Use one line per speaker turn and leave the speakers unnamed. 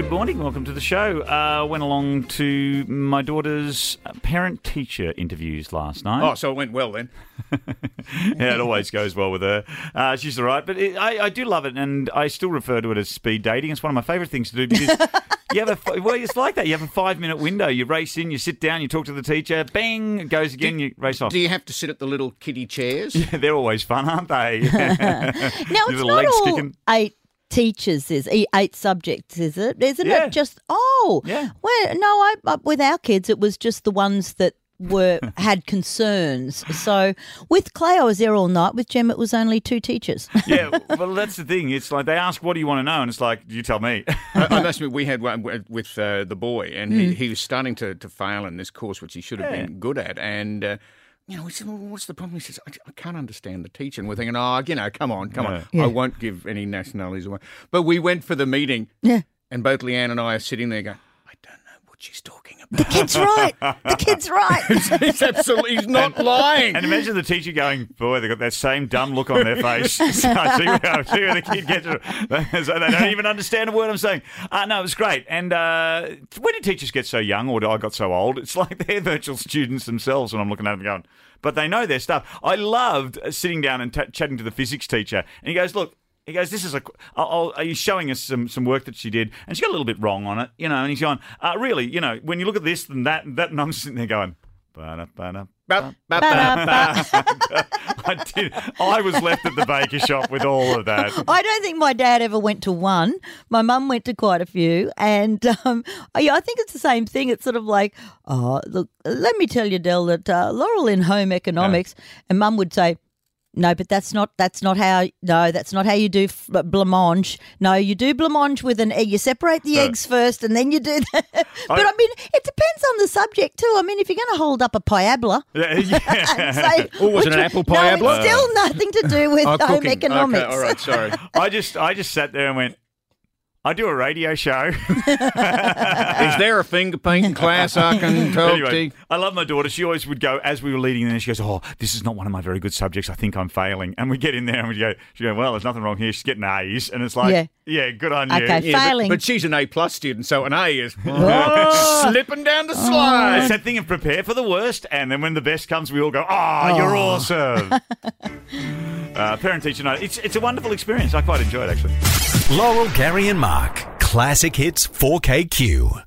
morning. Welcome to the show. Uh, went along to my daughter's parent teacher interviews last night.
Oh, so it went well then.
yeah, it always goes well with her. Uh, she's all right, but it, I, I do love it, and I still refer to it as speed dating. It's one of my favourite things to do because you have a well, it's like that. You have a five minute window. You race in, you sit down, you talk to the teacher. Bang, it goes again. you race off.
Do you have to sit at the little kiddie chairs?
Yeah, They're always fun, aren't they?
Now it's
legs
not all
kicking.
eight teachers, is e- eight subjects, is it? Isn't
Yeah.
it just oh
Yeah.
Well, no, I uh, with our kids it was just the ones that were had concerns. So with Clay, I was there all night. With Jem, it was only two teachers.
yeah, well, that's the thing. It's like they ask, "What do you want to know?" And it's like, "You tell me."
I, I must admit, we had one with- with uh, the boy, and
Hmm.
he, he was starting to, to fail in this course, which he should have
Yeah.
been good at. And, uh, you know, we said, well, what's the problem? He says, I, I can't understand the teacher. And we're thinking, oh, you know, come on, come on.
Yeah.
I won't give any nationalities away. But we went for the meeting,
yeah,
and both Leanne and I are sitting there going, I don't know what she's talking
the kid's right. The kid's right.
he's absolutely, he's not lying.
And imagine the teacher going, "Boy, they've got that same dumb look on their face." so I see, where, see where the kid gets it. So they don't even understand a word I'm saying. Uh, no, it was great. And uh, when do teachers get so young, or do I got so old? It's like they're virtual students themselves. When I'm looking at them, going, but they know their stuff. I loved sitting down and t- chatting to the physics teacher, and he goes, "Look." He goes, "This is a." I'll, I'll, are you showing us some, some work that she did, and she got a little bit wrong on it, you know? And he's going, uh, "Really, you know, when you look at this and that and that," and I'm sitting there going, "Ba-da, ba-da,
Ba- ba-
Ba-da-ba.
I did. I was left at the baker shop with all of that.
I don't think my dad ever went to one. My mum went to quite a few, and um, I, I think it's the same thing. It's sort of like, oh, look, let me tell you, Del, that uh, Laurel in home economics, and Mum would say. No, but that's not that's not how. No, that's not how you do f- blancmange. No, you do blancmange with an egg. You separate the eggs first, and then you do that. but I, mean, it depends on the subject too. I mean, if you're going to hold up a piabla,
Yeah, yeah.
say,
Oh, was it an apple
No,
piabla?
it's still nothing to do with
Oh,
home
cooking.
economics.
Okay, all right, sorry.
I just, I just sat there and went. I do a radio show.
Is there a finger painting class I can talk
anyway,
to?
I love my daughter. She always would go as we were leading in. She goes, "Oh, this is not one of my very good subjects. I think I'm failing." And we get in there and we go, "She go, well, there's nothing wrong here. She's getting A's." And it's like,
Yeah.
"Yeah, good on you."
Okay.
Yeah, but-
Failing.
But, she's an A plus student, so an A is slipping down the slide.
It's that thing of prepare for the worst, and then when the best comes, we all go, "Oh, you're awesome!" uh, parent teacher night. It's it's a wonderful experience. I quite enjoy it actually.
Laurel, Gary, and Mark. Classic Hits 4KQ.